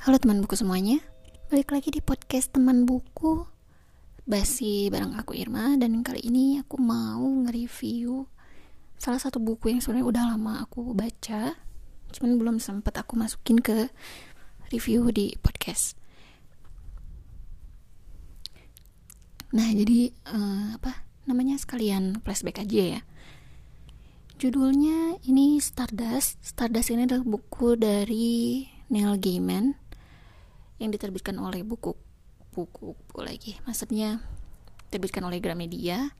Halo teman buku semuanya, balik lagi di podcast teman buku Basi bareng aku Irma. Dan kali ini aku mau nge-review salah satu buku yang sebenarnya udah lama aku baca Cuman belum sempet aku masukin ke review di podcast. Nah jadi uh, apa namanya sekalian flashback aja ya. Judulnya ini Stardust. Stardust ini adalah buku dari Neil Gaiman yang diterbitkan oleh buku buku, buku lagi. Maksudnya diterbitkan oleh Gramedia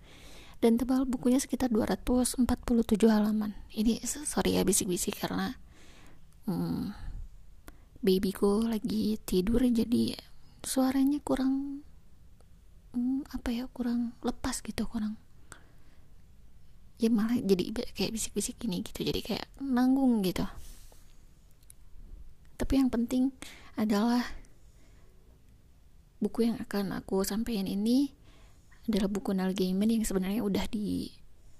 dan tebal bukunya sekitar 247 halaman. Ini sorry ya bisik-bisik karena hmm, babyku lagi tidur jadi suaranya kurang hmm, apa ya kurang lepas gitu kurang ya malah jadi kayak bisik-bisik gini gitu jadi kayak nanggung gitu. Tapi yang penting adalah buku yang akan aku sampaikan ini adalah buku Neil Gaiman yang sebenarnya udah di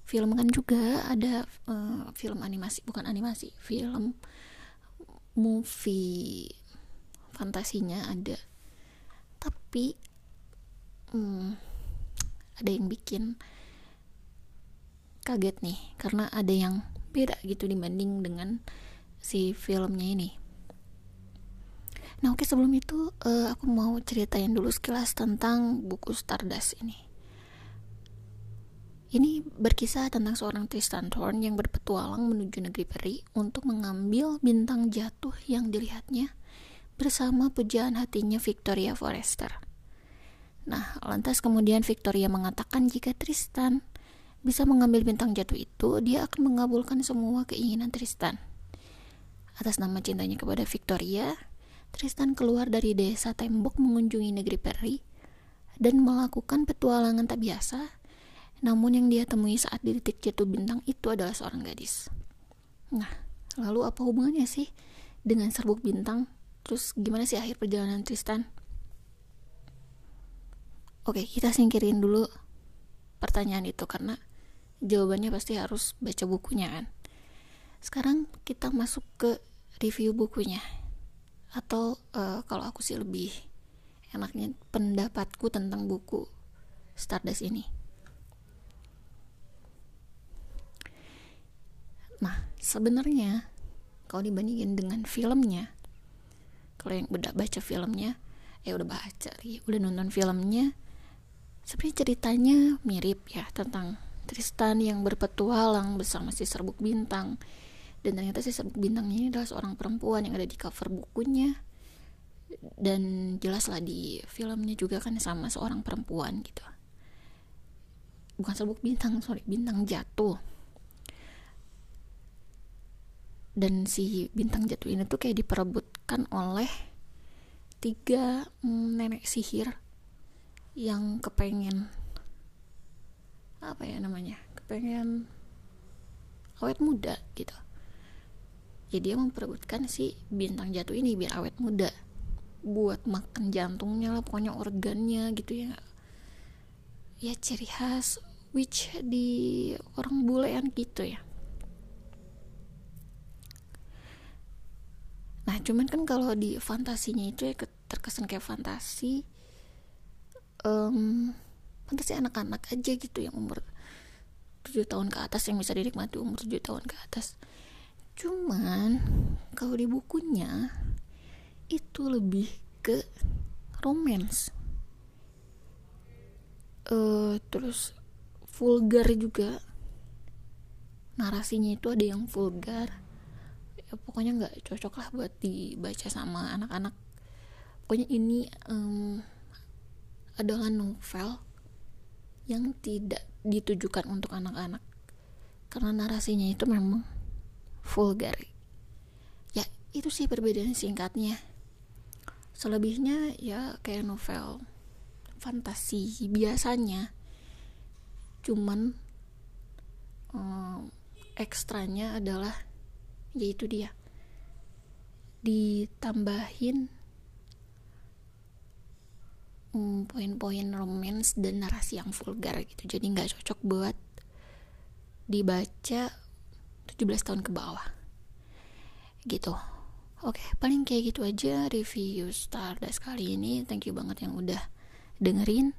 filmkan juga. Ada uh, film animasi bukan animasi film movie. Fantasinya ada. Tapi hmm, ada yang bikin kaget nih karena ada yang beda gitu dibanding dengan si filmnya ini Nah oke sebelum itu uh, aku mau ceritain dulu sekilas tentang buku Stardust ini. Ini berkisah tentang seorang Tristan Thorn yang berpetualang menuju negeri peri untuk mengambil bintang jatuh yang dilihatnya bersama pujaan hatinya Victoria Forrester. Nah, lantas kemudian Victoria mengatakan jika Tristan bisa mengambil bintang jatuh itu, dia akan mengabulkan semua keinginan Tristan. Atas nama cintanya kepada Victoria, Tristan keluar dari desa tembok mengunjungi negeri peri dan melakukan petualangan tak biasa. Namun yang dia temui saat di titik jatuh bintang itu adalah seorang gadis. Nah, lalu apa hubungannya sih dengan serbuk bintang? Terus gimana sih akhir perjalanan Tristan? Oke, kita singkirin dulu pertanyaan itu karena jawabannya pasti harus baca bukunya kan. Sekarang kita masuk ke review bukunya atau uh, kalau aku sih lebih enaknya pendapatku tentang buku Stardust ini. Nah, sebenarnya kalau dibandingin dengan filmnya, kalau yang udah baca filmnya, eh udah baca, udah nonton filmnya, sebenarnya ceritanya mirip ya tentang Tristan yang berpetualang bersama si serbuk bintang dan ternyata si bintangnya ini adalah seorang perempuan yang ada di cover bukunya. Dan jelas lah di filmnya juga kan sama seorang perempuan gitu. Bukan sebut bintang sorry bintang jatuh. Dan si bintang jatuh ini tuh kayak diperebutkan oleh tiga nenek sihir yang kepengen apa ya namanya kepengen awet muda gitu ya dia memperebutkan si bintang jatuh ini biar awet muda. Buat makan jantungnya lah pokoknya organnya gitu ya. Ya ciri khas witch di orang bulean gitu ya. Nah cuman kan kalau di fantasinya itu ya terkesan kayak fantasi um, fantasi anak-anak aja gitu yang umur 7 tahun ke atas yang bisa dinikmati umur 7 tahun ke atas cuman kalau di bukunya itu lebih ke romance. Uh, terus vulgar juga. Narasinya itu ada yang vulgar. Ya, pokoknya nggak cocok lah buat dibaca sama anak-anak. Pokoknya ini um, adalah novel yang tidak ditujukan untuk anak-anak. Karena narasinya itu memang vulgar. Ya itu sih perbedaan singkatnya. Selebihnya ya kayak novel fantasi biasanya. Cuman um, ekstranya adalah yaitu dia. Ditambahin um, poin-poin romance dan narasi yang vulgar gitu. Jadi nggak cocok buat dibaca 17 tahun ke bawah gitu Oke, paling kayak gitu aja review Stardust kali ini. Thank you banget yang udah dengerin.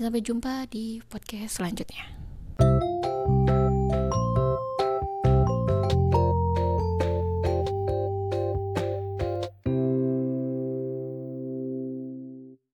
Sampai jumpa di podcast selanjutnya.